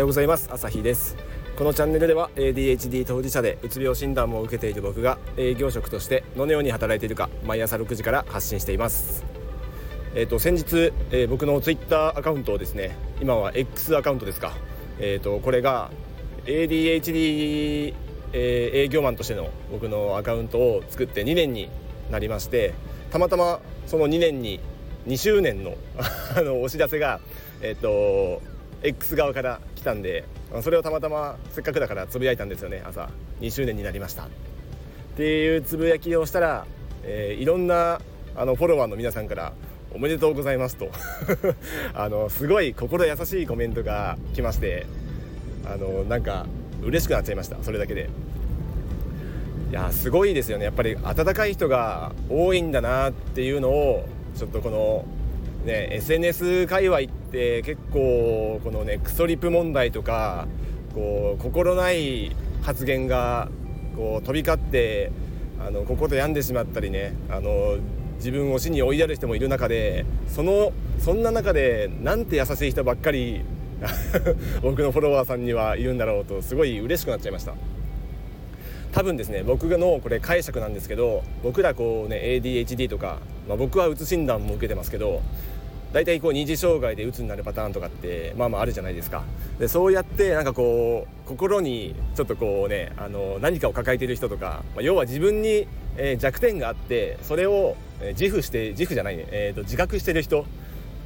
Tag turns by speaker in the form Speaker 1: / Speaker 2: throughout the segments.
Speaker 1: ようございます。朝日です。このチャンネルでは ADHD 当事者でうつ病診断も受けている僕が営業職としてどのように働いているか毎朝6時から発信しています。えっ、ー、と先日、えー、僕の Twitter アカウントをですね今は X アカウントですか。えっ、ー、とこれが ADHD、え営業マンとしての僕のアカウントを作って2年になりましてたまたまその2年に2周年の あのお知らせがえっ、と X 側から来たんでそれをたまたませっかくだからつぶやいたんですよね。朝2周年になりました。っていうつぶやきをしたら、えー、いろんなあのフォロワーの皆さんからおめでとうございますと。あのすごい心優しいコメントが来ましてあのなんか嬉しくなっちゃいました。それだけで。いやすごいですよね。やっぱり温かい人が多いんだなっていうのをちょっとこのね SNS 界隈って結構このねクソリプ問題とかこう心ない発言がこう飛び交ってあの心病んでしまったりねあの自分を死に追いやる人もいる中でそのそんな中でなんて優しい人ばっかり 僕のフォロワーさんにはいるんだろうとすごい嬉しくなっちゃいました。多分ですね僕のこれ解釈なんですけど僕らこうね ADHD とか、まあ、僕はうつ診断も受けてますけど大体こう二次障害で鬱になるパターンとかってまあまああるじゃないですか。でそうやってなんかこう心にちょっとこうねあの何かを抱えてる人とか、まあ、要は自分に、え弱点があってそれを自負して自負じゃないね、えー、と自覚してる人っ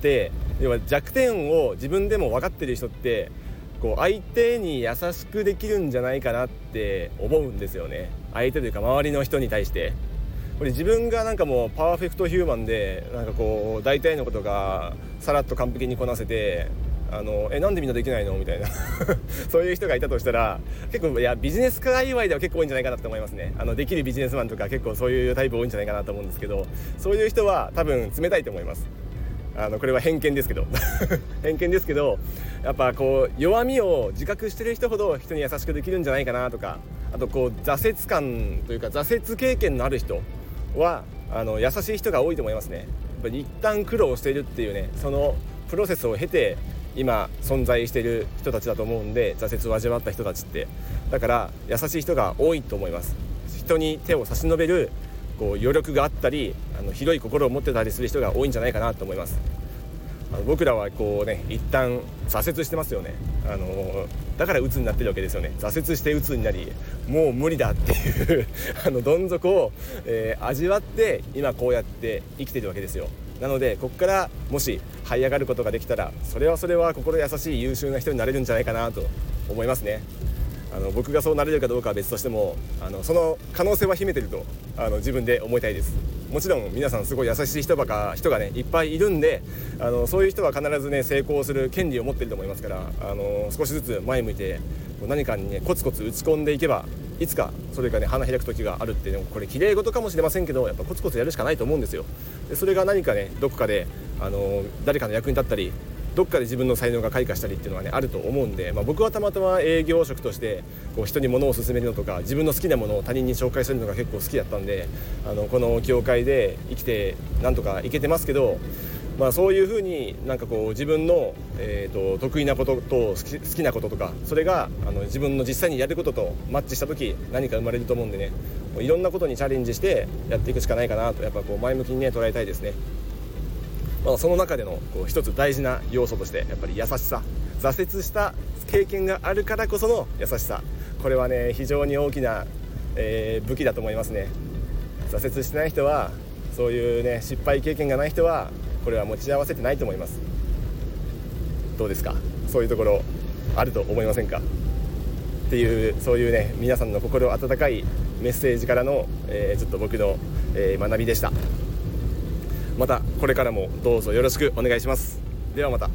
Speaker 1: て要は弱点を自分でも分かってる人ってこう相手に優しくできるんじゃないかなって思うんですよね。相手というか周りの人に対して。これ自分がなんかもうパーフェクトヒューマンでなんかこう大体のことがさらっと完璧にこなせてあのえなんでみんなできないのみたいな。そういう人がいたとしたら結構いやビジネス界隈では結構多いんじゃないかなと思いますね。あのできるビジネスマンとか結構そういうタイプ多いんじゃないかなと思うんですけどそういう人は多分冷たいと思います。あのこれは偏見ですけど。偏見ですけどやっぱこう弱みを自覚してる人ほど人に優しくできるんじゃないかなとかあとこう挫折感というか挫折経験のある人はあの優しい人が多いと思いますね。やっぱり一旦苦労しているっていうねそのプロセスを経て今存在している人たちだと思うんで挫折を味わった人たちって。だから優しい人が多いと思います。人に手を差し伸べるこう余力があったりあの広い心を持ってたりする人が多いんじゃないかなと思います。あの僕らはこうね一旦挫折してますよね。あのだから鬱になってるわけですよね。挫折して鬱になりもう無理だっていう あのどん底を、えー、味わって今こうやって生きてるわけですよ。なのでここからもし這い上がることができたらそれはそれは心優しい優秀な人になれるんじゃないかなと思いますね。あの僕がそうなれるかどうかは別としてもあのその可能性は秘めてるとあの自分で思いたいです。もちろん皆さんすごい優しい人ばか人がねいっぱいいるんであのそういう人は必ずね成功する権利を持ってると思いますからあの少しずつ前向いて何かにねコツコツ打ち込んでいけばいつかそれがね花開く時があるっていうのこれ綺麗事かもしれませんけどやっぱコツコツやるしかないと思うんですよ。でそれが何かねどこかであの誰かの役に立ったりどっかで自分の才能が開花したりっていうのはねあると思うんで、まあ、僕はたまたま営業職としてこう人に物を勧めるのとか自分の好きなものを他人に紹介するのが結構好きだったんであのこの業界で生きてなんとかいけてますけど、まあ、そういうふうになんかこう自分の、えーと、得意なことと好き好きなこととかそれがあの自分の実際にやることとマッチした時何か生まれると思うんでねいろんなことにチャレンジしてやっていくしかないかなとやっぱこう前向きにね捉えたいですね。まあ、その中でのこう一つ大事な要素としてやっぱり優しさ挫折した経験があるからこその優しさ。これはね非常に大きな、えー、武器だと思いますね。挫折してない人はそういうね失敗経験がない人はこれは持ち合わせてないと思います。どうですか？そういうところあると思いませんか？っていうそういうね皆さんの心温かいメッセージからの、えー、ちょっと僕の、えー、学びでした。またこれからもどうぞよろしくお願いします。ではまた。